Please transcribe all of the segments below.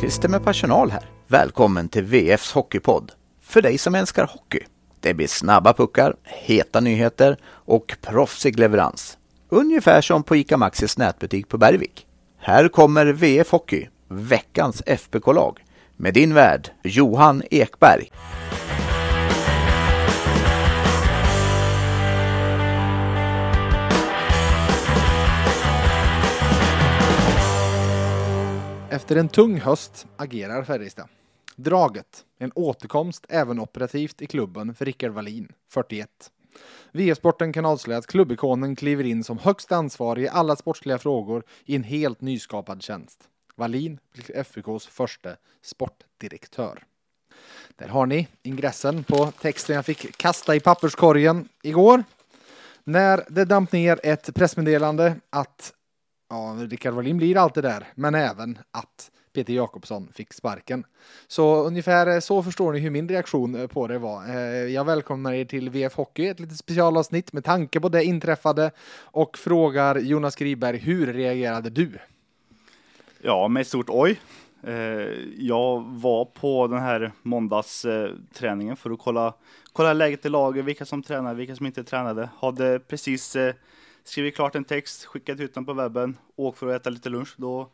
Christer med personal här. Välkommen till VFs Hockeypodd. För dig som älskar hockey. Det blir snabba puckar, heta nyheter och proffsig leverans. Ungefär som på ICA Maxis nätbutik på Bergvik. Här kommer VF Hockey, veckans FBK-lag, med din värd Johan Ekberg. Efter en tung höst agerar Färjestad. Draget, en återkomst även operativt i klubben för Rickard Wallin, 41. VF-sporten kan avslöja att klubbikonen kliver in som högst ansvarig i alla sportsliga frågor i en helt nyskapad tjänst. Wallin blir FBKs första sportdirektör. Där har ni ingressen på texten jag fick kasta i papperskorgen igår. När det damp ner ett pressmeddelande att ja, Rickard Wallin blir allt det där, men även att Peter Jakobsson fick sparken. Så ungefär eh, så förstår ni hur min reaktion eh, på det var. Eh, jag välkomnar er till VF Hockey, ett litet specialavsnitt med tanke på det inträffade och frågar Jonas Griberg, hur reagerade du? Ja, med stort oj. Jag var på den här måndagsträningen för att kolla, kolla läget i laget, vilka som tränade, vilka som inte tränade. Hade precis skrivit klart en text, skickat ut den på webben, åkt för att äta lite lunch. Då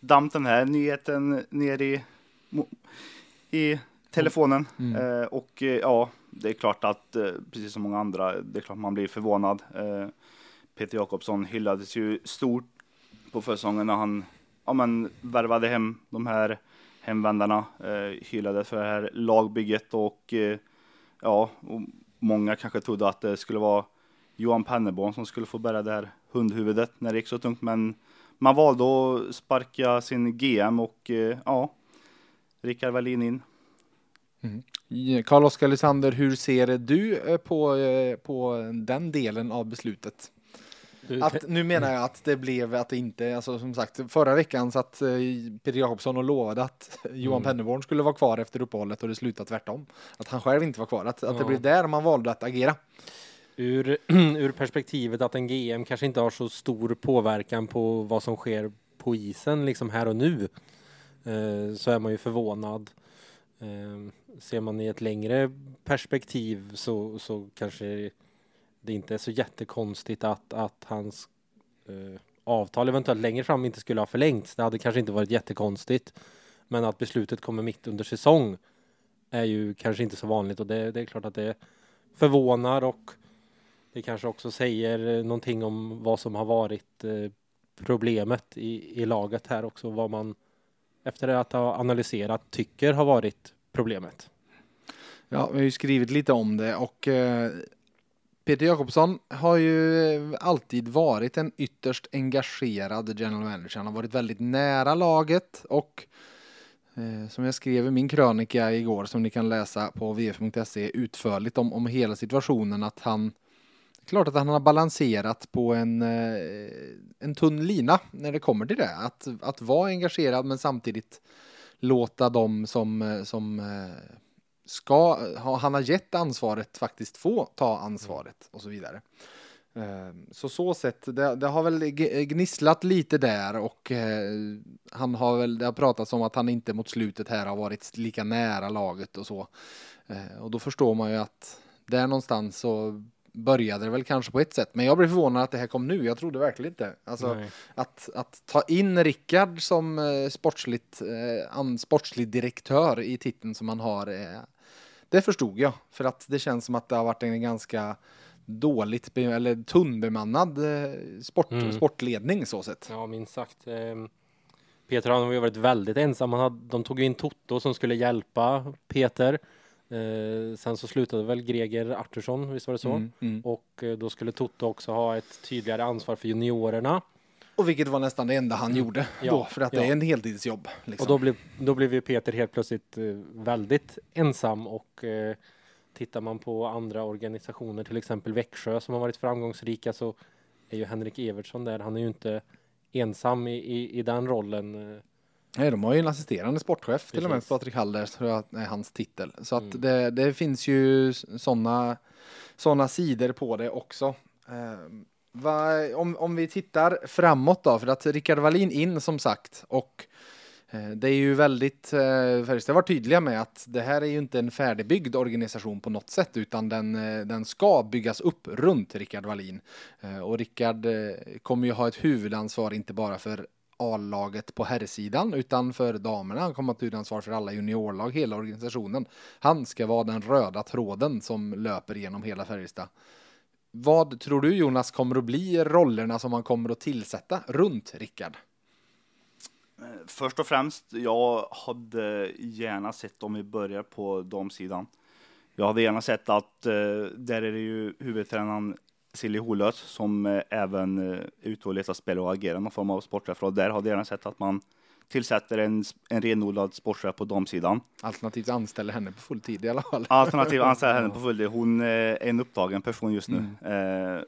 damp den här nyheten ner i, i telefonen. Mm. Eh, och eh, ja, det är klart att eh, precis som många andra, det är klart man blir förvånad. Eh, Peter Jakobsson hyllades ju stort på försäsongen när han ja, men, värvade hem de här hemvändarna, eh, hyllades för det här lagbygget och eh, ja, och många kanske trodde att det skulle vara Johan Penneborn som skulle få bära det här hundhuvudet när det gick så tungt. Men man valde att sparka sin GM och eh, ja, Rickard Wallin in. Mm. Carl-Oskar Lysander, hur ser du eh, på, eh, på den delen av beslutet? Att, nu menar jag att det blev att det inte, alltså som sagt förra veckan satt Peter Jakobsson och lovade att Johan mm. Penneborn skulle vara kvar efter uppehållet och det slutade tvärtom. Att han själv inte var kvar, att, att ja. det blev där man valde att agera. Ur, ur perspektivet att en GM kanske inte har så stor påverkan på vad som sker på isen liksom här och nu eh, så är man ju förvånad. Eh, ser man i ett längre perspektiv så, så kanske det inte är så jättekonstigt att, att hans eh, avtal eventuellt längre fram inte skulle ha förlängts. Det hade kanske inte varit jättekonstigt. Men att beslutet kommer mitt under säsong är ju kanske inte så vanligt och det, det är klart att det förvånar och det kanske också säger eh, någonting om vad som har varit eh, problemet i, i laget här också, vad man efter att ha analyserat tycker har varit problemet. Ja, vi har ju skrivit lite om det och eh, Peter Jakobsson har ju eh, alltid varit en ytterst engagerad general manager. Han har varit väldigt nära laget och eh, som jag skrev i min krönika igår som ni kan läsa på vf.se utförligt om, om hela situationen att han klart att han har balanserat på en, eh, en tunn lina när det kommer till det. Att, att vara engagerad men samtidigt låta dem som, eh, som eh, ska, han har gett ansvaret faktiskt få ta ansvaret och så vidare. Så så sett, det, det, har väl gnisslat lite där och han har väl, det har pratats om att han inte mot slutet här har varit lika nära laget och så. Och då förstår man ju att där någonstans så började det väl kanske på ett sätt, men jag blev förvånad att det här kom nu. Jag trodde verkligen inte. Alltså, att, att ta in Rickard som eh, sportsligt, eh, sportslig direktör i titeln som han har, eh, det förstod jag. För att det känns som att det har varit en ganska dåligt eller tunnbemannad eh, sport, mm. sportledning så sett. Ja, minst sagt. Eh, Peter har ju varit väldigt ensam. Han hade, de tog in Toto som skulle hjälpa Peter. Eh, sen så slutade väl Greger Artursson, visst var det så? Mm, mm. Och eh, då skulle Toto också ha ett tydligare ansvar för juniorerna. Och vilket var nästan det enda han mm. gjorde ja, då, för att ja. det är en heltidsjobb. Liksom. Och då blev, då blev ju Peter helt plötsligt eh, väldigt ensam och eh, tittar man på andra organisationer, till exempel Växjö som har varit framgångsrika så är ju Henrik Evertsson där. Han är ju inte ensam i, i, i den rollen. Nej, de har ju en assisterande sportchef Precis. till och med, Patrik Haller, tror jag är hans titel. Så att mm. det, det, finns ju sådana såna sidor på det också. Eh, va, om, om vi tittar framåt då, för att Rickard Wallin in som sagt och Eh, Det är ju väldigt, eh, Färjestad var tydliga med att det här är ju inte en färdigbyggd organisation på något sätt utan den, eh, den ska byggas upp runt Rickard Wallin. Eh, Och Rickard eh, kommer ju ha ett huvudansvar inte bara för A-laget på herrsidan utan för damerna. Han kommer att ha ansvar för alla juniorlag, hela organisationen. Han ska vara den röda tråden som löper genom hela Färjestad. Vad tror du Jonas kommer att bli rollerna som man kommer att tillsätta runt Rickard? Eh, först och främst, jag hade gärna sett om vi börjar på damsidan. Jag hade gärna sett att eh, där är det ju huvudtränaren Silje Holös som eh, även är ute och letar och agerar någon form av sportchef. Och där hade jag gärna sett att man tillsätter en, en renodlad sportchef på damsidan. Alternativt anställer henne på full tid i alla fall. Alternativ anställa henne på full tid. Hon eh, är en upptagen person just nu. Eh,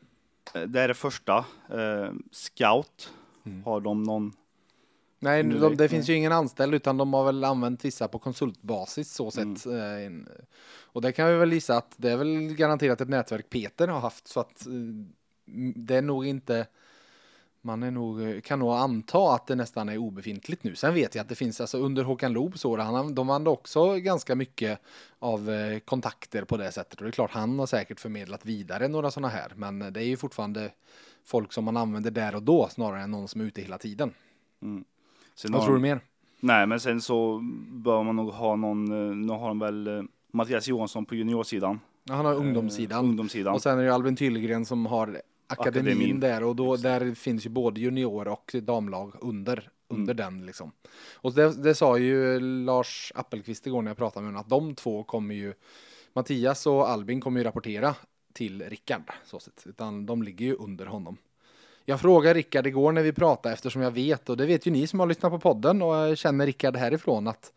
det är det första. Eh, scout, har de någon? Nej, de, det räknar- finns ju ingen anställd utan de har väl använt vissa på konsultbasis så sett. eh, in- Och det kan vi väl gissa att det är väl garanterat ett nätverk Peter har haft så att eh, m- det är nog inte man är nog, eh, kan nog anta att det nästan är obefintligt nu. Sen vet jag att det finns, alltså under Håkan Loob så, han, de hade också ganska mycket av eh, kontakter på det sättet. Och det är klart, han har säkert förmedlat vidare några sådana här. Men det är ju fortfarande folk som man använder där och då snarare än någon som är ute hela tiden. Sen Vad har tror du de- mer? Nej, men sen så bör man nog ha någon, eh, nu har de väl eh, Mattias Johansson på juniorsidan. Ja, Han har Eh, ungdomssidan. ungdomssidan. Och sen är det Albin Tyllegren som har akademin, Akademin. där och då, där finns ju både junior och damlag under, under den liksom. Och det, det sa ju Lars Appelqvist igår när jag pratade med honom att de två kommer ju, Mattias och Albin kommer ju rapportera till Rickard så sett, utan de ligger ju under honom. Jag frågade Rickard igår när vi pratade eftersom jag vet och det vet ju ni som har lyssnat på podden och känner Rickard härifrån att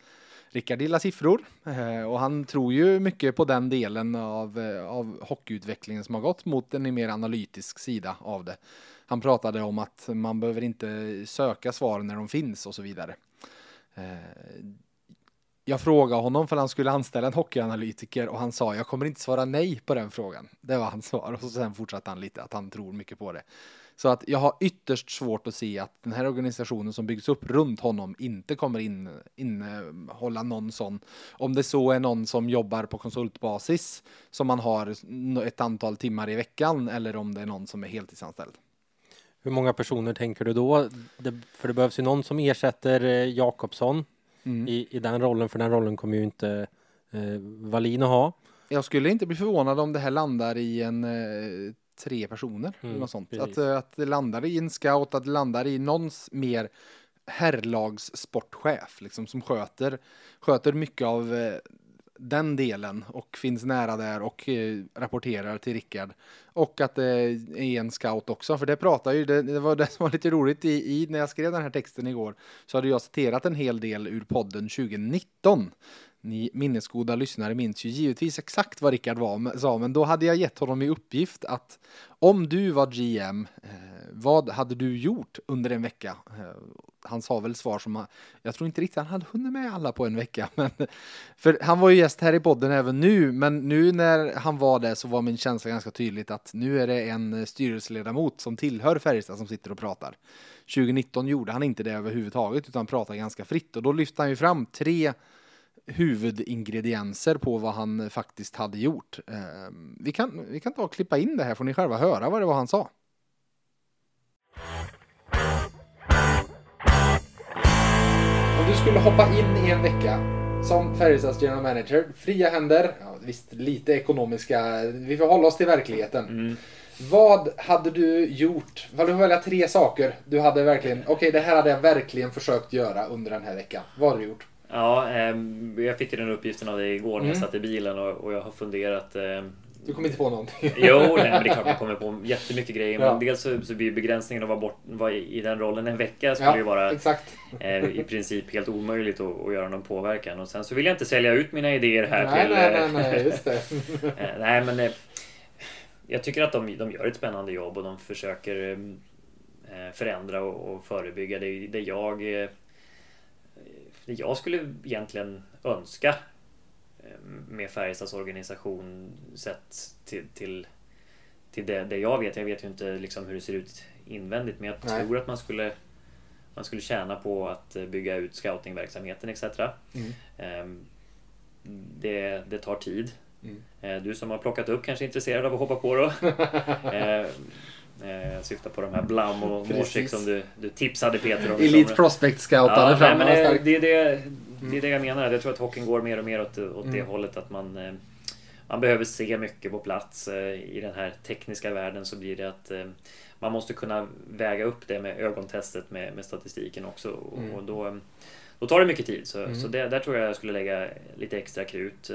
Rickard gillar siffror eh, och han tror ju mycket på den delen av, eh, av hockeyutvecklingen som har gått mot en mer analytisk sida av det. Han pratade om att man behöver inte söka svar när de finns och så vidare. Eh, jag frågade honom för han skulle anställa en hockeyanalytiker och han sa jag kommer inte svara nej på den frågan. Det var hans svar och så sen fortsatte han lite att han tror mycket på det. Så att jag har ytterst svårt att se att den här organisationen som byggs upp runt honom inte kommer in, innehålla någon sån. Om det så är någon som jobbar på konsultbasis som man har ett antal timmar i veckan eller om det är någon som är heltidsanställd. Hur många personer tänker du då? Det, för det behövs ju någon som ersätter eh, Jakobsson Mm. i, i den rollen, för den rollen kommer ju inte eh, Wallin att ha. Jag skulle inte bli förvånad om det här landar i en eh, tre personer eller Mm, något sånt. precis. Att, eh, att det landar i en scout, att det landar i någons mer herrlags sportchef liksom, som sköter, sköter mycket av eh, den delen och finns nära där och eh, rapporterar till Rickard. Och att det är en scout också, för det pratar ju, det, det var det som var lite roligt i, i när jag skrev den här texten igår så hade jag citerat en hel del ur podden 2019. Ni minnesgoda lyssnare minns ju givetvis exakt vad Rickard var, sa, men då hade jag gett honom i uppgift att om du var GM, eh, vad hade du gjort under en vecka? Eh, han sa väl svar som, jag tror inte riktigt han hade hunnit med alla på en vecka, men för han var ju gäst här i podden även nu, men nu när han var där så var min känsla ganska tydligt att nu är det en styrelseledamot som tillhör Färjestad som sitter och pratar. 2019 gjorde han inte det överhuvudtaget utan pratade ganska fritt och då lyfte han ju fram tre huvudingredienser på vad han faktiskt hade gjort. Eh, vi, kan, vi kan ta och klippa in det här får ni själva höra vad det var han sa. Om du skulle hoppa in i en vecka som Färjestads general manager, fria händer, ja, visst lite ekonomiska, vi får hålla oss till verkligheten. Vad hade du gjort? Vad du välja tre saker du hade verkligen, okej det här hade jag verkligen försökt göra under den här veckan. Vad har du gjort? Ja, ehm, jag fick ju den uppgiften av dig igår när jag Mm. satt i bilen och, jag har funderat. ehm, Du kom inte på någonting. Jo, nej, men det är klart man kommer på jättemycket grejer. Ja. Men dels så, så blir begränsningen att vara, bort, vara i den rollen en vecka skulle ju vara eh, i princip helt omöjligt att, att göra någon påverkan. Och sen så vill jag inte sälja ut mina idéer här nej, till... nej, eh, nej, nej, just det. Eh, Nej men Jag tycker att de, de gör ett spännande jobb och de försöker förändra och, och förebygga. Det, det jag Det jag skulle egentligen önska eh, med Färjestads organisation sett till, till, till det, det jag vet. Jag vet ju inte liksom hur det ser ut invändigt men jag Nej. tror att man skulle man skulle tjäna på att eh, bygga ut scoutingverksamheten etc. Mm. Ehm, Det, det tar tid. Mm. Eh, Du som har plockat upp kanske är intresserad av att hoppa på då? Eh, Jag syftar på de här Blam och. Morsik som du, du tipsade Peter om. Elite. Prospect scoutade Ja, nej, fram. men det, det, är det, det är det jag menar. Jag tror att hockeyn går mer och mer åt, åt det Mm. hållet att man eh, man behöver se mycket på plats. Eh, I den här tekniska världen så blir det att man måste kunna väga upp det med ögontestet med, med statistiken också. Mm. och då, då tar det mycket tid. Så, Mm. så det, där tror jag jag skulle lägga lite extra krut.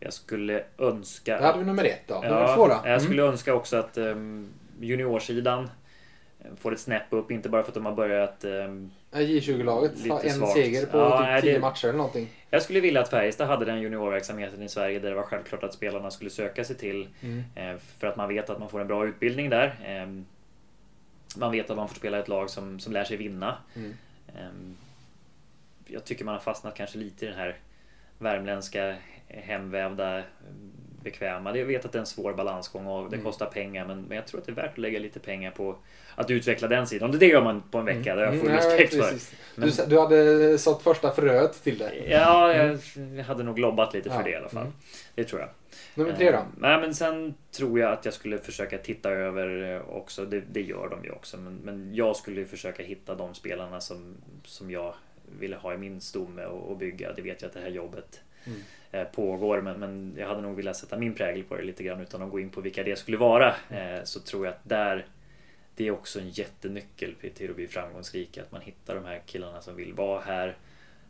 Jag skulle önska... Där hade vi nummer ett då. Nummer två då? Jag skulle önska också att um, juniorsidan eh, får ett snäpp upp. Inte bara för att de har börjat... ehm, Mm. J20-laget har en svagt. seger på Ja, typ 10 det- matcher eller någonting. Jag skulle vilja att Färjestad hade den juniorverksamheten i Sverige där det var självklart att spelarna skulle söka sig till. Mm. eh, För att man vet att man får en bra utbildning där. Eh, Man vet att man får spela i ett lag som, som lär sig vinna. Mm. Eh, Jag tycker man har fastnat kanske lite i den här värmländska hemvävda bekväma. Jag vet att det är en svår balansgång och det Mm. kostar pengar men, men jag tror att det är värt att lägga lite pengar på att utveckla den sidan. Och det gör man på en vecka, det har jag full Mm, ja, respekt för. precis. Men- Du, du hade sått första fröet till det. Ja, jag, jag hade nog lobbat lite för Ja. det i alla fall. Mm. Det tror jag. Nummer tre då? Eh, Nej, men sen tror jag att jag skulle försöka titta över eh, också. Det, det gör de ju också. Men, men jag skulle försöka hitta de spelarna som, som jag ville ha i min stomme och, och bygga. Det vet jag att det här jobbet Mm. eh, pågår. Men, men jag hade nog velat sätta min prägel på det lite grann utan att gå in på vilka det skulle vara. Eh, så tror jag att där det är också en jättenyckel till att bli framgångsrik. Att man hittar de här killarna som vill vara här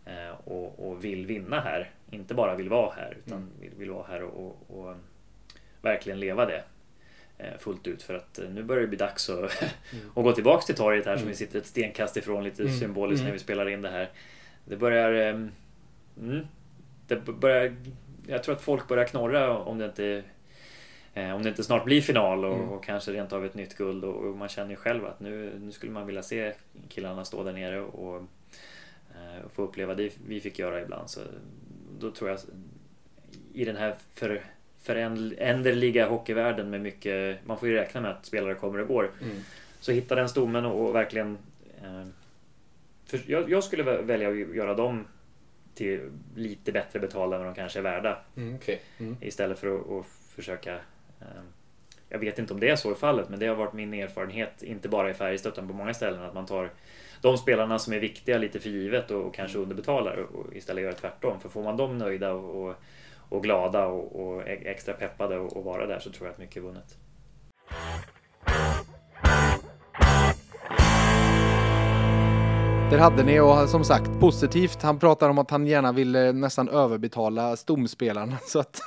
eh, och, och vill vinna här. Inte bara vill vara här utan Mm. vill, vill vara här och, och, och verkligen leva det fullt ut. För att nu börjar det bli dags att, att gå tillbaks till torget här som Mm. vi sitter ett stenkast ifrån lite Mm. symboliskt när Mm. vi spelar in det här. Det börjar... ehm, Mm, det börjar jag tror att folk börjar knorra om det inte eh, om det inte snart blir final och, Mm. och kanske rent av ett nytt guld och, och man känner ju själv att nu, nu skulle man vilja se killarna stå där nere och, eh, och få uppleva det vi fick göra ibland. Så då tror jag i den här för, föränderliga hockeyvärlden med mycket, man får ju räkna med att spelare kommer och går. Mm. Så hitta den stommen och, och verkligen eh, för jag, jag skulle vä- välja att göra dem till lite bättre betalda än vad de kanske är värda. Mm, okej. Mm. Istället för att, att försöka eh, Jag vet inte om det är så i fallet men det har varit min erfarenhet Inte bara i Färjestad utan på många ställen att man tar De spelarna som är viktiga lite för givet och, och kanske underbetalar och, och istället gör tvärtom. För får man dem nöjda och, och, glada och, e- extra peppade och, och vara där så tror jag att mycket är vunnet. Där hade ni och som sagt positivt. Han pratar om att han gärna ville nästan överbetala stomspelarna så att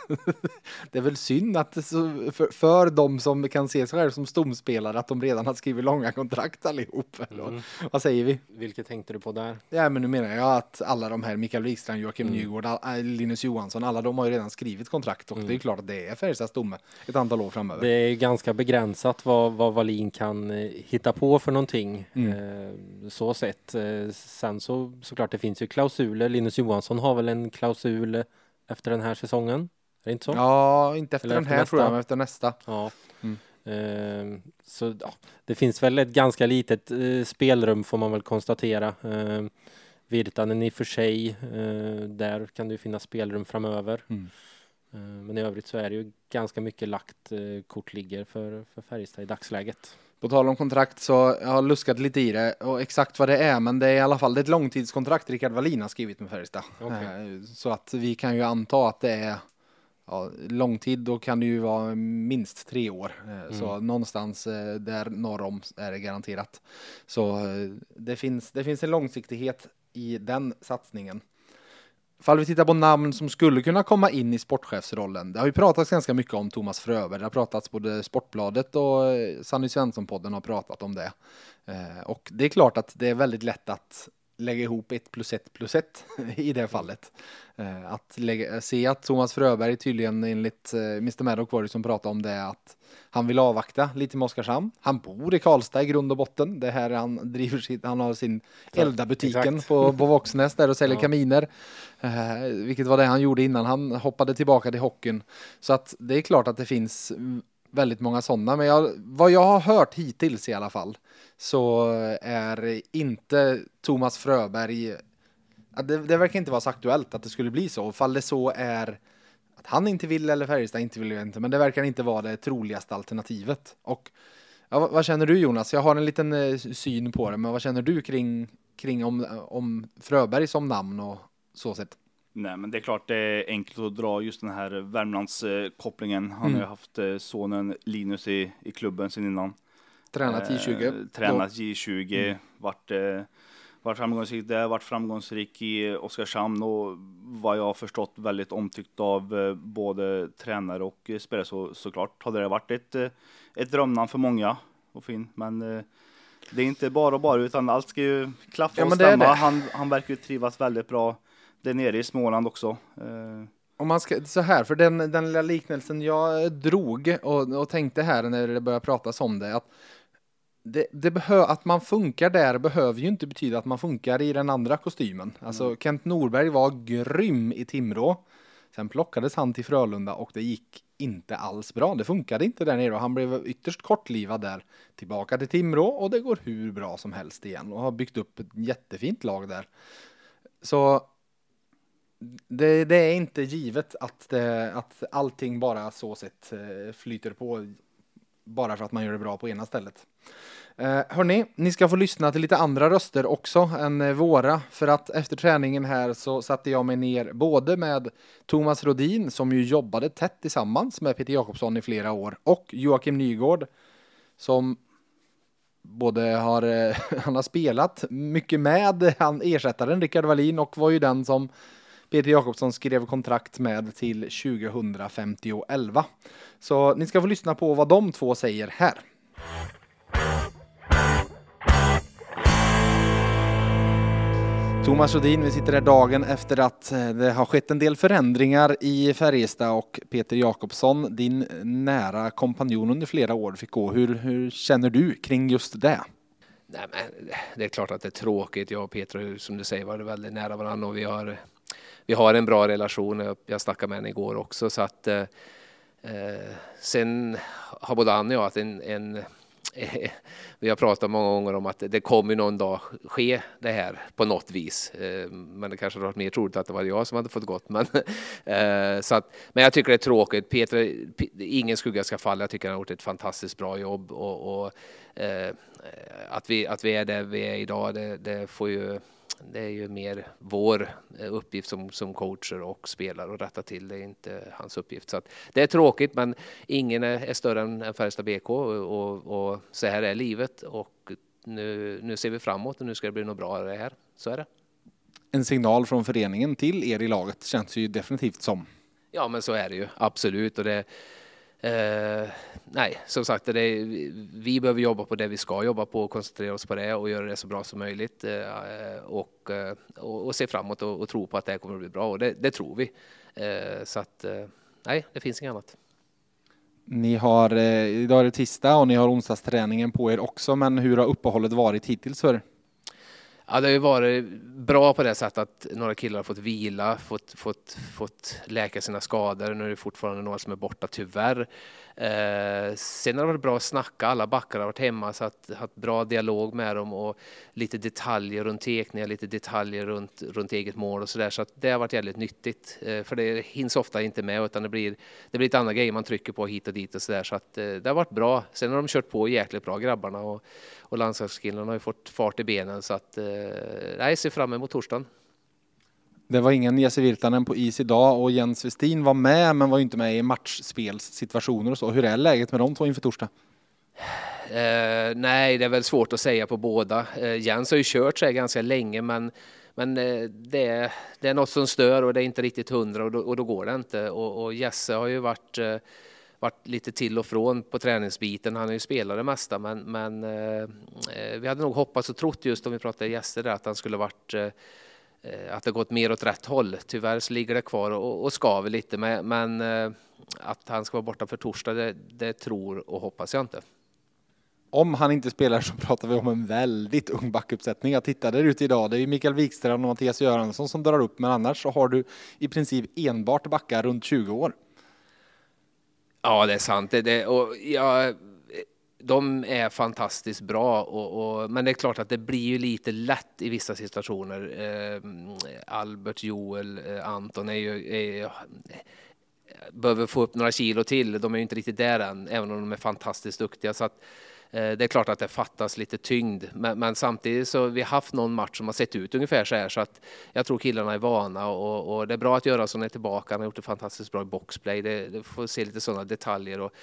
det är väl synd att för, för de som kan se sig själv som stomspelare att de redan har skrivit långa kontrakt allihop. Eller Mm. Vad säger vi? Vilket tänkte du på där? Ja, men nu menar jag att alla de här, Mikael Wikstrand, Joakim Mm. Nygård, äh, Linus Johansson, alla de har ju redan skrivit kontrakt och Mm. det är ju klart att det är Färjestads stomme ett antal år framöver. Det är ganska begränsat vad, vad Wallin kan eh, hitta på för någonting. Mm. Eh, så sett. Eh, sen så såklart det finns ju klausuler. Linus Johansson har väl en klausul efter den här säsongen? Är det inte så? Ja, inte efter Eller den efter här tror jag, men efter nästa. Ja. Mm. Eh, så ja, det finns väl ett ganska litet eh, spelrum får man väl konstatera. Eh, Virtanen i och för sig, eh, där kan det ju finnas spelrum framöver. Mm. Eh, men i övrigt så är det ju ganska mycket lagt eh, kort ligger för, för Färjestad i dagsläget. På tal om kontrakt så jag har luskat lite i det och exakt vad det är, men det är i alla fall ett långtidskontrakt Rickard Wallin har skrivit med Färjestad. Okej. Eh, Så att vi kan ju anta att det är ja, långtid, då kan det ju vara minst tre år. Eh, Så Mm. någonstans där norr om är det garanterat. Så det finns, det finns en långsiktighet i den satsningen. Ifall vi tittar på namn som skulle kunna komma in i sportchefsrollen. Det har ju pratats ganska mycket om Thomas Fröberg. Det har pratats både Sportbladet och eh, Sanny Svensson-podden har pratat om det. Eh, och det är klart att det är väldigt lätt att lägga ihop ett plus ett plus ett i det fallet. Eh, att lägga, se att Thomas Fröberg tydligen enligt Mr Maddock var det som pratade om det att han vill avvakta lite med Oskarshamn. Han bor i Karlstad i grund och botten. Det är här han driver sitt, han har sin Elda-butiken på, på Våxnäs där och säljer Ja. kaminer. Eh, vilket var det han gjorde innan han hoppade tillbaka till hockeyn. Så att det är klart att det finns väldigt många sådana, men jag, vad jag har hört hittills i alla fall så är inte Thomas Fröberg, det, det verkar inte vara så aktuellt att det skulle bli så. Fall det så är att han inte vill eller Färjestad inte vill, inte, men det verkar inte vara det troligaste alternativet. Och ja, vad, vad känner du Jonas? Jag har en liten eh, syn på det, men vad känner du kring, kring om, om Fröberg som namn och så sett? Nej, men det är klart det är enkelt att dra just den här Värmlandskopplingen. Han har ju Mm. haft eh, sonen Linus i, i klubben sen innan. Tränat J20. Eh, tränat J20, vart, eh, vart framgångsrik där, vart framgångsrik i Oskarshamn och vad jag har förstått väldigt omtyckt av eh, både tränare och eh, spelare så såklart hade det varit ett, eh, ett drömnamn för många och fin. Men det är inte bara och bara utan allt ska ju klaffa Ja, och stämma. Han, han verkar ju trivas väldigt bra där nere i Småland också. Om man ska, så här, för den, den lilla liknelsen jag drog och, och tänkte här när det började pratas om det, att det, det behö, att man funkar där behöver ju inte betyda att man funkar i den andra kostymen. Alltså Kent Norberg var grym i Timrå. Sen plockades han till Frölunda och det gick inte alls bra. Det funkade inte där nere och han blev ytterst kortlivad där. Tillbaka till Timrå och det går hur bra som helst igen och har byggt upp ett jättefint lag där. Så det, det är inte givet att, det, att allting bara så sett eh, flyter på bara för att man gör det bra på ena stället. Eh, hörni, ni ska få lyssna till lite andra röster också än eh, våra för att efter träningen här så satte jag mig ner både med Thomas Rodin som ju jobbade tätt tillsammans med Peter Jakobsson i flera år och Joakim Nygård som både har, eh, han har spelat mycket med han ersättaren Rickard Wallin och var ju den som Peter Jakobsson skrev kontrakt med till 2011. Så ni ska få lyssna på vad de två säger här. Thomas Rodin, vi sitter här dagen efter att eh, det har skett en del förändringar i Färjestad och Peter Jakobsson, din nära kompanjon under flera år, fick gå. Hur, hur känner du kring just det? Nej, men det är klart att det är tråkigt. Jag och Peter har som du säger varit väldigt nära varandra och vi har, vi har en bra relation. Jag, jag snackade med henne igår också så att eh, eh sen har både han och jag att en, en vi har pratat många gånger om att det kommer någon dag ske det här på något vis. Eh, men det kanske hade varit mer troligt att det var jag som hade fått gått. Men, eh, så att, men jag tycker det är tråkigt. Peter, ingen skugga ska falla. Jag tycker han har gjort ett fantastiskt bra jobb. Och, och att, vi, att vi är där vi är idag, det, det får ju det är ju mer vår eh, uppgift som, som coacher och spelare att rätta till. Det är inte hans uppgift. Så att det är tråkigt, men ingen är, är större än, än Färjestad BK och, och, och så här är livet. Och nu, nu ser vi framåt och nu ska det bli något bra det här. Så är det. En signal från föreningen till er i laget känns ju definitivt som. Ja, men så är det ju absolut. Och det, eh, nej, som sagt, det är, vi behöver jobba på det vi ska jobba på och koncentrera oss på det och göra det så bra som möjligt eh, och, eh, och, och se framåt och, och tro på att det här kommer att bli bra och det, det tror vi. Eh, så att eh, nej, det finns inget annat. Ni har, eh, idag är det tisdag och ni har onsdagsträningen på er också, men hur har uppehållet varit hittills för er? Ja, det har ju varit bra på det sättet att några killar har fått vila, fått, fått, fått läka sina skador. Nu är det fortfarande några som är borta tyvärr. Eh, sen har det varit bra att snacka, alla backar har varit hemma så att haft bra dialog med dem och lite detaljer runt tekningar, lite detaljer runt, runt eget mål och sådär. Så att det har varit jävligt nyttigt. Eh, för det hinns ofta inte med utan det blir, det blir lite andra grejer man trycker på hit och dit och sådär. Så att eh, det har varit bra. Sen har de kört på jäkligt bra grabbarna och, och landslagskillarna har ju fått fart i benen så att eh, nej, jag ser fram emot torsdagen. Det var ingen Jesse Virtanen på is idag och Jens Westin var med men var inte med i matchspelssituationer och så. Hur är läget med de två inför torsdag? Eh, nej, det är väl svårt att säga på båda. Eh, Jens har ju kört sig ganska länge men, men eh, det, är, det är något som stör och det är inte riktigt hundra och då, och då går det inte. Och, och Jesse har ju varit, eh, varit lite till och från på träningsbiten. Han har ju spelat det mesta men, men eh, eh, vi hade nog hoppats och trott just om vi pratade gäster där att han skulle varit eh, eh att det gått mer åt rätt håll. Tyvärr så ligger det kvar och, och skaver lite men, men eh, att han ska vara borta för torsdag det, det tror och hoppas jag inte. Om han inte spelar så pratar vi om en väldigt ung backuppsättning. Jag tittade där ute idag. Det är Mikael Wikström och Mattias Göransson som drar upp, men annars så har du i princip enbart backar runt 20 år. Ja, det är sant. Det, det, och ja, de är fantastiskt bra, och, och, men det är klart att det blir ju lite lätt i vissa situationer. Eh, Albert, Joel, eh, Anton är ju, är, eh, behöver få upp några kilo till. De är ju inte riktigt där än, även om de är fantastiskt duktiga. Så att, eh, Eh, det är klart att det fattas lite tyngd, men, men, samtidigt så vi har haft någon match som har sett ut ungefär så här så att jag tror killarna är vana och, och det är bra att Göransson är tillbaka. Han har gjort det fantastiskt bra i boxplay. Det, det får se lite sådana detaljer och,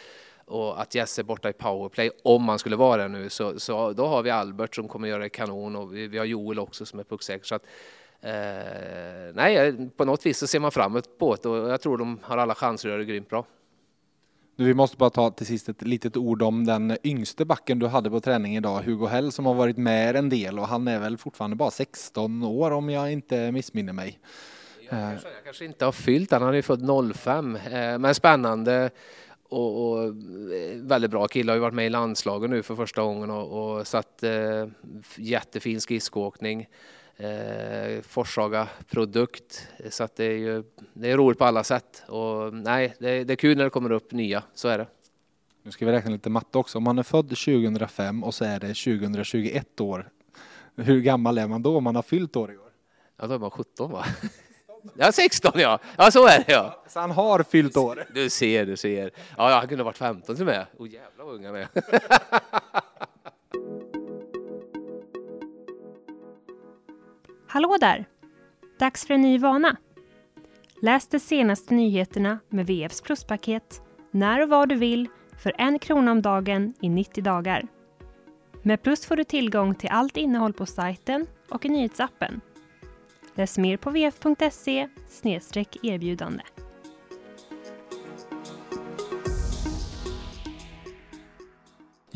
och att Jesse är borta i powerplay, om han skulle vara det nu, så, så då har vi Albert som kommer göra det kanon och vi, vi har Joel också som är pucksäker. Så att, eh, nej, på något vis så ser man framåt på det och jag tror de har alla chanser att göra det grymt bra vi måste bara ta till sist ett litet ord om den yngste backen du hade på träning idag, Hugo Hell, som har varit med en del och han är väl fortfarande bara 16 år om jag inte missminner mig. Jag kanske inte har fyllt han, han är ju född 05, eh, men spännande och, och, eh, väldigt bra kille, har ju varit med i landslaget nu för första gången och, och satt eh, jättefin skridskoåkning. Eh, Forshaga produkt, så att det är ju det är roligt på alla sätt och nej, det, det är kul när det kommer upp nya, så är det. Nu ska vi räkna lite matte också. Om man är född 2005 och så är det 2021 år. Hur gammal är man då om man har fyllt år i år? Ja, då är man 17 va? Ja, 16 ja. Ja, så är det ja. Så han har fyllt år? Du ser, du ser. Ja, han kunde ha varit 15 till och med. Oh jävlar vad ung han är. Hallå där! Dags för en ny vana. Läs de senaste nyheterna med VFs pluspaket när och var du vill för en krona om dagen i 90 dagar. Med Plus får du tillgång till allt innehåll på sajten och i nyhetsappen. Läs mer på vf.se erbjudande.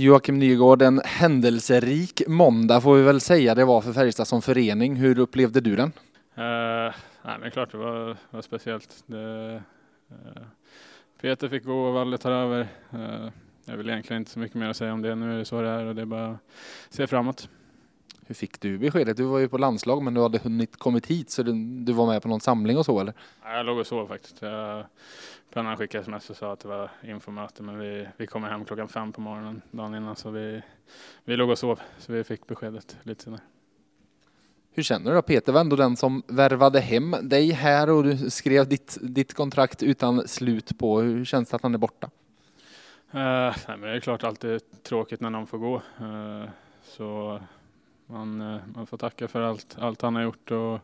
Joakim Nygård, en händelserik måndag får vi väl säga det var för Färjestad som förening. Hur upplevde du den? Uh, nej, men klart det var, var speciellt. Det, uh, Peter fick gå och Valle tar över. Uh, jag vill egentligen inte så mycket mer att säga om det. Nu är det så det är och det är bara att se framåt. Hur fick du beskedet? Du var ju på landslag men du hade hunnit kommit hit så du, du var med på någon samling och så eller? Jag låg och sov faktiskt. Jag, Pennan skickade sms och sa att det var infomöte men vi, vi kommer hem klockan fem på morgonen dagen innan så vi, vi låg och sov så vi fick beskedet lite senare. Hur känner du då? Peter var ändå den som värvade hem dig här och du skrev ditt, ditt kontrakt utan slut på. Hur känns det att han är borta? Uh, nej, men det är klart alltid tråkigt när någon får gå. Uh, så man, uh, man får tacka för allt, allt han har gjort och han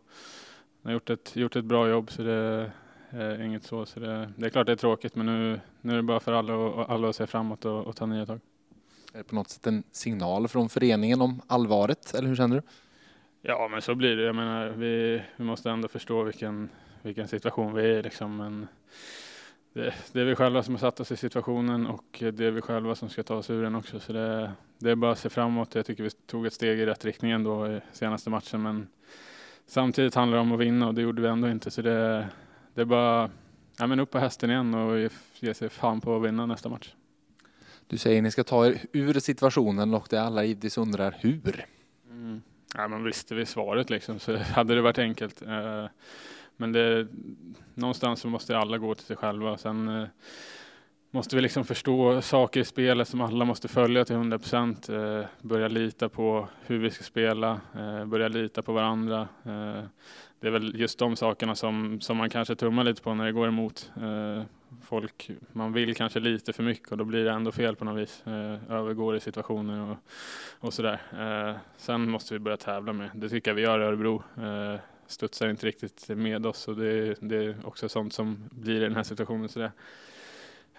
har gjort ett, gjort ett bra jobb så det är inget så. så det, det är klart det är tråkigt men nu, nu är det bara för alla, och, alla att se framåt och, och ta nya tag. Är det på något sätt en signal från föreningen om allvaret eller hur känner du? Ja, men så blir det. Jag menar, vi, vi måste ändå förstå vilken, vilken situation vi är i. Liksom. Men det, det, är vi själva som har satt oss i situationen och det är vi själva som ska ta oss ur den också. Så det, det är bara att se framåt. Jag tycker vi tog ett steg i rätt riktning ändå i senaste matchen. Men samtidigt handlar det om att vinna och det gjorde vi ändå inte. Så det, det är bara ja, men upp på hästen igen och ge sig fan på att vinna nästa match. Du säger att ni ska ta er ur situationen och det alla givetvis undrar hur. Mm. Ja, man visste vi svaret liksom, så hade det varit enkelt. Men det, någonstans så måste alla gå till sig själva. Sen eh, måste vi liksom förstå saker i spelet som alla måste följa till 100 procent. Eh, börja lita på hur vi ska spela, eh, börja lita på varandra. Eh, det är väl just de sakerna som, som man kanske tummar lite på när det går emot eh, folk. Man vill kanske lite för mycket och då blir det ändå fel på något vis. Övergår i situationer och, och sådär. Sen måste vi börja tävla med. Det tycker jag vi gör i Örebro studsar inte riktigt med oss och det, det är också sånt som blir i den här situationen. Så det,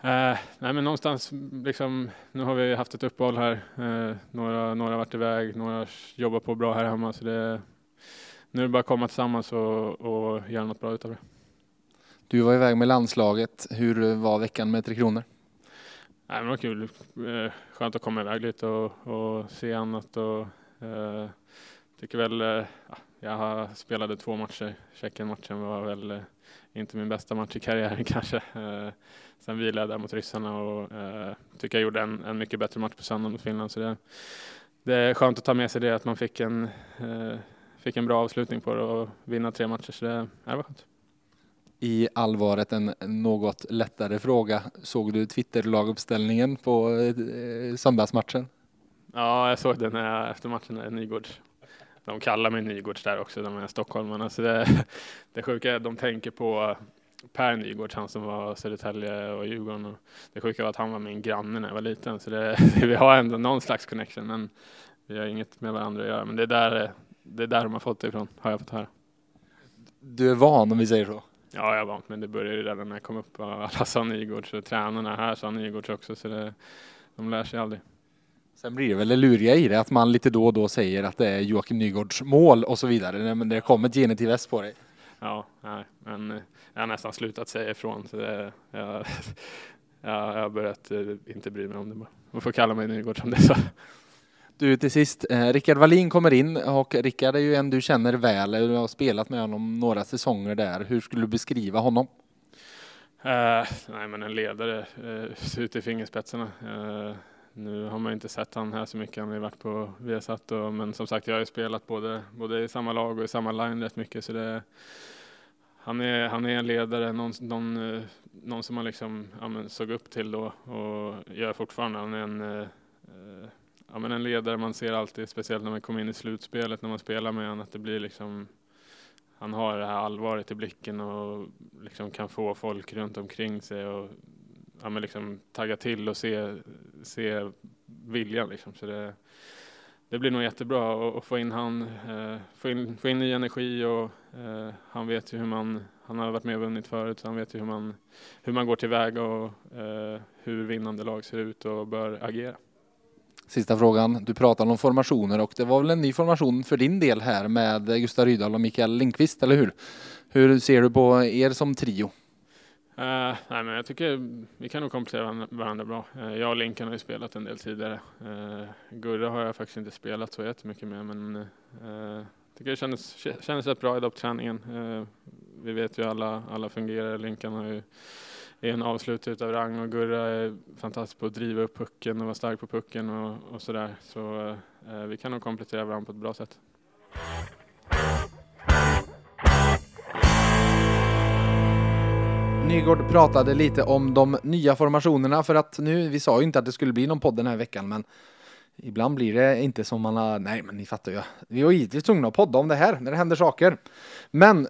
eh, nej men någonstans liksom, nu har vi haft ett uppehåll här. Eh, några, några har varit iväg, några jobbar på bra här hemma. Så det, nu är det bara att komma tillsammans och, och göra något bra utav det. Du var iväg med landslaget. Hur var veckan med Tre Kronor? Nej, men det var kul. Eh, skönt att komma iväg lite och, och se annat. Och, tycker väl, jag spelade två matcher. Tjeckien-matchen var väl eh, inte min bästa match i karriären kanske. Eh, sen vilade jag där mot ryssarna och eh, tycker jag gjorde en, en mycket bättre match på söndag mot Finland. Så det, det är skönt att ta med sig det, att man fick en, fick en bra avslutning på det och vinna tre matcher. Så det, det var skönt. i allvaret en något lättare fråga. Såg du Twitter-laguppställningen på söndagsmatchen? Ja, jag såg den efter matchen Nygårds. De kallar mig Nygårds där också, de är stockholmarna. Så det, det sjuka är att de tänker på Per Nygårds, han som var Södertälje och Djurgården. Och det sjuka var att han var min granne när jag var liten, så det, vi har ändå någon slags connection. Men vi har inget med varandra att göra. Men det är där, det är där de har fått det ifrån, har jag fått höra. Du är van om vi säger så? Ja, jag är van, men det började redan när jag kom upp. Alla sa Nygårds och tränarna här sa Nygårds också, så det, de lär sig aldrig. Sen blir det väl det luriga i det att man lite då och då säger att det är Joakim Nygårds mål och så vidare. Men det kommer ett genitiv S på dig. Ja, nej, men eh, jag har nästan slutat säga ifrån. Så det, jag, jag, har börjat eh, inte bry mig om det bara. Man får kalla mig Nygårds som det så. Du till sist, eh, Rickard Wallin kommer in och Rickard är ju en du känner väl. Du har spelat med honom några säsonger där. Hur skulle du beskriva honom? Uh, nej, men en ledare uh, ut i fingerspetsarna. Uh, nu har man inte sett han här så mycket. Han har ju varit på Viasat och, men som sagt, jag har ju spelat både, både i samma lag och i samma line rätt mycket så det han är, han är en ledare, någon, någon, eh, någon som man liksom, ja, men, såg upp till då och gör fortfarande. Han är en, eh, eh, ja, men en ledare man ser alltid, speciellt när man kommer in i slutspelet när man spelar med honom, att det blir liksom han har det här allvaret i blicken och liksom kan få folk runt omkring sig och ja, men liksom tagga till och se, se viljan. Liksom. Så det, det blir nog jättebra att få in han, eh, få, in, få in ny energi och eh, han vet ju hur man, han har varit med och vunnit förut så han vet ju hur man, hur man går tillväga och eh, hur vinnande lag ser ut och bör agera. Sista frågan. Du pratade om formationer och det var väl en ny formation för din del här med Gustav Rydahl och Mikael Lindqvist, eller hur? Hur ser du på er som trio? Uh, nej, men jag tycker vi kan nog komplettera varandra bra. Uh, jag och Linkan har ju spelat en del tidigare. Uh, Gurra har jag faktiskt inte spelat så jättemycket med men uh, tycker det kändes, kändes rätt bra idag på träningen. Uh, vi vet ju alla, alla fungerar. Linkan har ju, är en avslutare utav rang och Gurra är fantastisk på att driva upp pucken och vara stark på pucken och, och sådär. Så vi kan nog komplettera varandra på ett bra sätt. Nygård pratade lite om de nya formationerna för att nu, vi sa ju inte att det skulle bli någon podd den här veckan men ibland blir det inte som man har, nej men ni fattar ju. Vi var givetvis tvungna att podda om det här när det händer saker. Men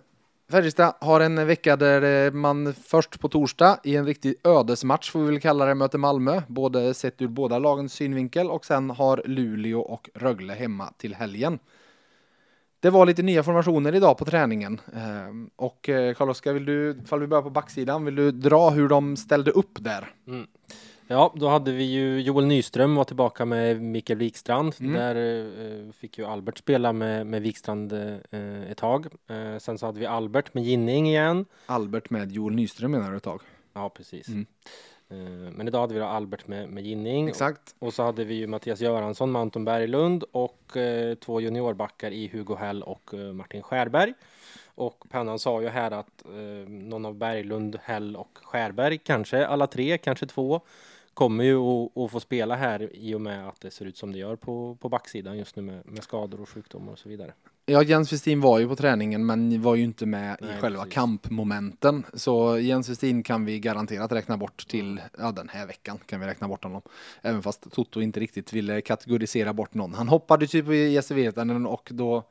Färjestad har en vecka där eh, man först på torsdag i en riktig ödesmatch får vi väl kalla det möter Malmö, både sett ur båda lagens synvinkel och sen har Luleå och Rögle hemma till helgen. Det var lite nya formationer idag på träningen. Ehm, och eh, Carl-Oskar, vill du, ifall vi börjar på backsidan, vill du dra hur de ställde upp där? Mm. Ja, då hade vi ju Joel Nyström var tillbaka med Mikael Wikstrand. Mm. Där eh, fick ju Albert spela med, med Wikstrand eh, ett tag. Eh, sen så hade vi Albert med Ginning igen. Albert med Joel Nyström menar du ett tag? Ja, precis. Mm. Eh, men idag hade vi då Albert med, med Ginning. Exakt. Och, och så hade vi ju Mattias Göransson med Anton Berglund och eh, två juniorbackar i Hugo Hell och eh, Martin Skärberg. Och Pennan sa ju här att eh, någon av Berglund, Hell och Skärberg, kanske alla tre, kanske två, kommer ju att få spela här i och med att det ser ut som det gör på, på backsidan just nu med, med skador och sjukdomar och så vidare. Ja, Jens Westin var ju på träningen men var ju inte med Nej, i själva precis. kampmomenten. Så Jens Westin kan vi garanterat räkna bort till ja, den här veckan kan vi räkna bort honom. Även fast Toto inte riktigt ville kategorisera bort någon. Han hoppade typ i Virtanen och då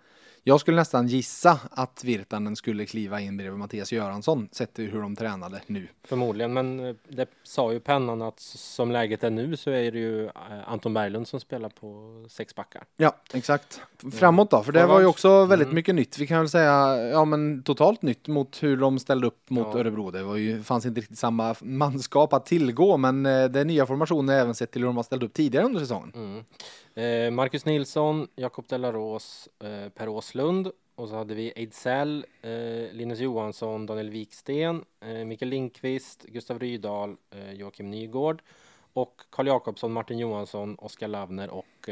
jag skulle nästan gissa att Virtanen skulle kliva in bredvid Mattias Göransson sett till hur de tränade nu. Förmodligen, men eh, det sa ju pennan att som läget är nu så är det ju eh, Anton Berglund som spelar på sex backar. Ja, exakt. Framåt då, för det var ju också väldigt mm. mycket nytt. Vi kan väl säga, ja men totalt nytt mot hur de ställde upp mot ja. Örebro. Det var ju, fanns inte riktigt samma manskap att tillgå, men eh, det är nya formationer även sett till hur de har ställt upp tidigare under säsongen. Mm. Eh, Marcus Nilsson, Jakob Delaros, eh, Per Åslund och så hade vi Ejdsell, eh, Linus Johansson, Daniel Wiksten, Mikael Lindqvist, Gustav Rydahl, Joakim Nygård och Karl Jakobsson, Martin Johansson, Oskar Lavner och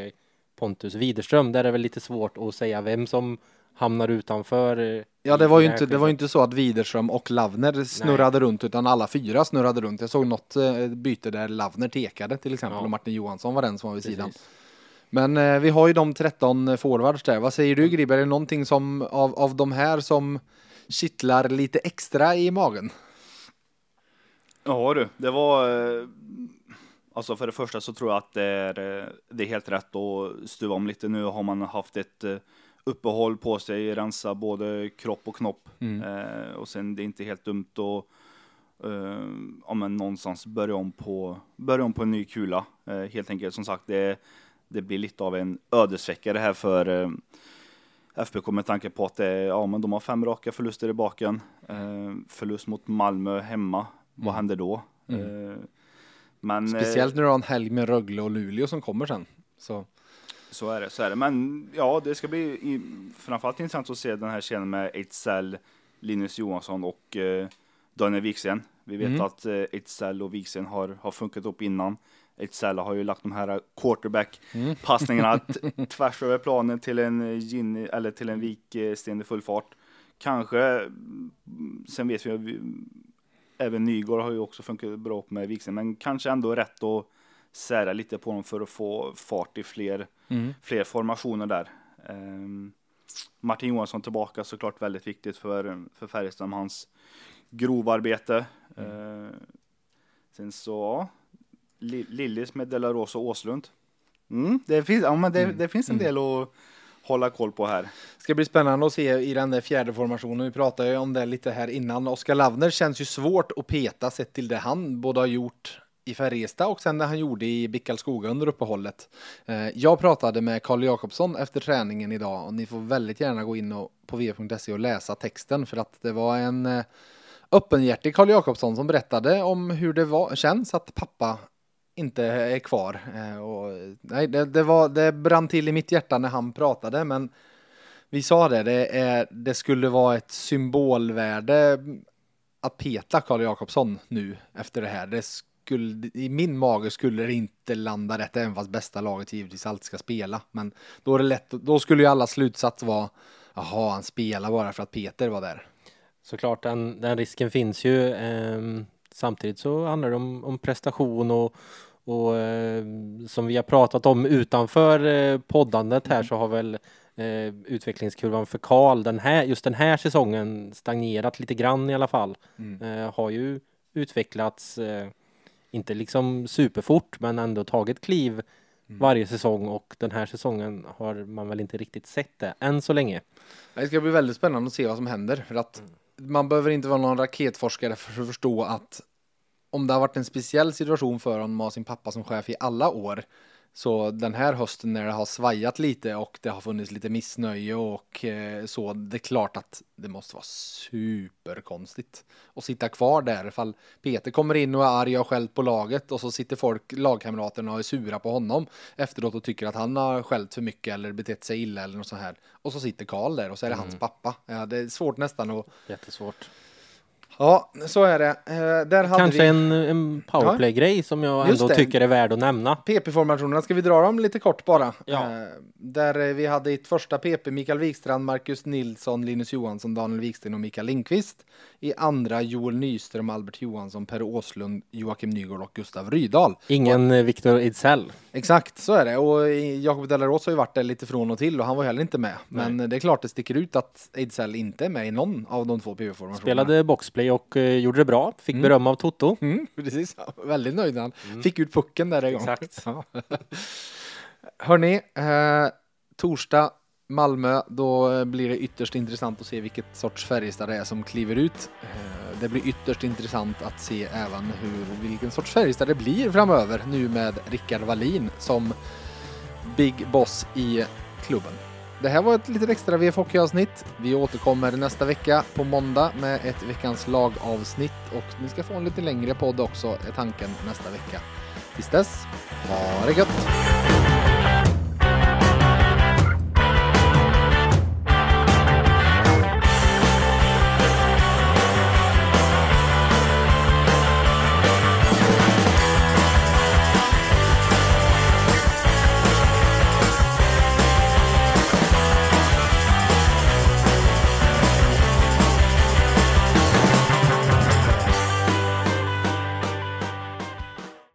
Pontus Widerström. Där är det väl lite svårt att säga vem som hamnar utanför. Ja, det var ju inte, det var inte så att Widerström och Lavner snurrade Nej. runt, utan alla fyra snurrade runt. Jag såg något byte där Lavner tekade till exempel, ja. och Martin Johansson var den som var vid Precis. sidan. Men eh, vi har ju de 13 forwards där. Vad säger du Gribber? Är det någonting som av, av de här som kittlar lite extra i magen? Ja du, det var eh, Alltså för det första så tror jag att det är, eh, det är helt rätt att stuva om lite. Nu har man haft ett eh, uppehåll på sig, rensa både kropp och knopp. Mm. Eh, och sen det är inte helt dumt att eh, ja, men någonstans börja om på, börja om på en ny kula. Eh, helt enkelt som sagt, det, det blir lite av en ödesvecka det här för eh, FBK med tanke på att det, ja, men de har fem raka förluster i baken. Eh, förlust mot Malmö hemma. Vad Mm. händer då? Mm. Eh, men, Speciellt när du har en helg med Rögle och Luleå som kommer sen. Så. Så är det, så är det. Men ja, det ska bli i, framförallt intressant att se den här scenen med Ejdsell, Linus Johansson och eh, Daniel Wiksen. Vi vet Mm. att eh, Ejdsell och Wiksen har, har funkat upp innan. Ejdsell har ju lagt de här quarterback-passningarna t- tvärs över planen till en Ginny, eller till en Viksten i full fart. Kanske, mm, sen vet vi, även Nygård har ju också funkat bra upp med Wiksen, men kanske ändå rätt att sära lite på dem för att få fart i fler Mm. fler formationer där. Ehm, Martin Johansson tillbaka såklart väldigt viktigt för, för Färjestad med hans grovarbete. Ehm, sen så, ja, Lillis med Delarosa och Åslund. Mm, det, finns, ja, men det, Mm. det finns en del att hålla koll på här. Ska bli spännande att se i den där fjärde formationen. Vi pratade ju om det lite här innan. Oskar Lavner känns ju svårt att peta sett till det han både har gjort i Färjestad och sen det han gjorde i Bickalskoga under uppehållet. Eh, Jag pratade med Karl Jakobsson efter träningen idag och ni får väldigt gärna gå in och, på v.se och läsa texten för att det var en eh, öppenhjärtig Karl Jakobsson som berättade om hur det var, känns att pappa inte är kvar. Eh, och, nej, det, det, var, det brann till i mitt hjärta när han pratade men vi sa det, det, är, det skulle vara ett symbolvärde att peta Karl Jakobsson nu efter det här. Det skulle, I min mage skulle det inte landa rätt, även fast bästa laget givetvis alltid ska spela. Men då, är det lätt, då skulle ju alla slutsats vara, jaha, han spelar bara för att Peter var där. Såklart, den, den risken finns ju. ehm, samtidigt så handlar det om, om prestation och, och ehm, som vi har pratat om utanför eh, poddandet här så har väl eh, utvecklingskurvan för Karl den här, just den här säsongen stagnerat lite grann i alla fall. Mm. Eh, har ju utvecklats, eh, inte liksom superfort, men ändå tagit kliv varje säsong och den här säsongen har man väl inte riktigt sett det än så länge. Det ska bli väldigt spännande att se vad som händer. För att man behöver inte vara någon raketforskare för att förstå att om det har varit en speciell situation för honom att ha sin pappa som chef i alla år så den här hösten när det har svajat lite och det har funnits lite missnöje och eh, så, det är klart att det måste vara superkonstigt att sitta kvar där ifall Peter kommer in och är arg och skällt på laget och så sitter folk, lagkamraterna och är sura på honom efteråt och tycker att han har skällt för mycket eller betett sig illa eller något sånt här. Och så sitter Karl där och så är det hans pappa. Ja, det är svårt nästan att... Jättesvårt. Ja, så är det. Eh, där hade Kanske vi en, en powerplay-grej som jag Just ändå det. tycker är värd att nämna. PP-formationerna. Ska vi dra dem lite kort bara? Ja. Eh, där eh, vi hade i ett första PP Mikael Wikstrand, Marcus Nilsson, Linus Johansson, Daniel Wiksten och Mikael Lindqvist. I andra Joel Nyström, Albert Johansson, Per Åslund, Joakim Nygård och Gustav Rydahl. Ingen eh, Victor Ejdsell. Exakt, så är det. Och eh, Jakob Delaros har ju varit där lite från och till och han var heller inte med. Men eh, det är klart det sticker ut att Ejdsell inte är med i någon av de två PP-formationerna. Spelade boxplay och gjorde det bra. Fick beröm av Toto. Mm, precis, ja, väldigt nöjd han. Fick ut pucken där en gång. Exakt. Ja. Hörni, eh, torsdag Malmö, då eh, blir det ytterst intressant att se vilket sorts Färjestad det är som kliver ut. Eh, det blir ytterst intressant att se även hur, vilken sorts Färjestad det blir framöver nu med Rickard Wallin som big boss i klubben. Det här var ett litet extra VF Hockey-avsnitt. Vi återkommer nästa vecka på måndag med ett veckans lagavsnitt och ni ska få en lite längre podd också är tanken nästa vecka. Tills dess, ha det gött!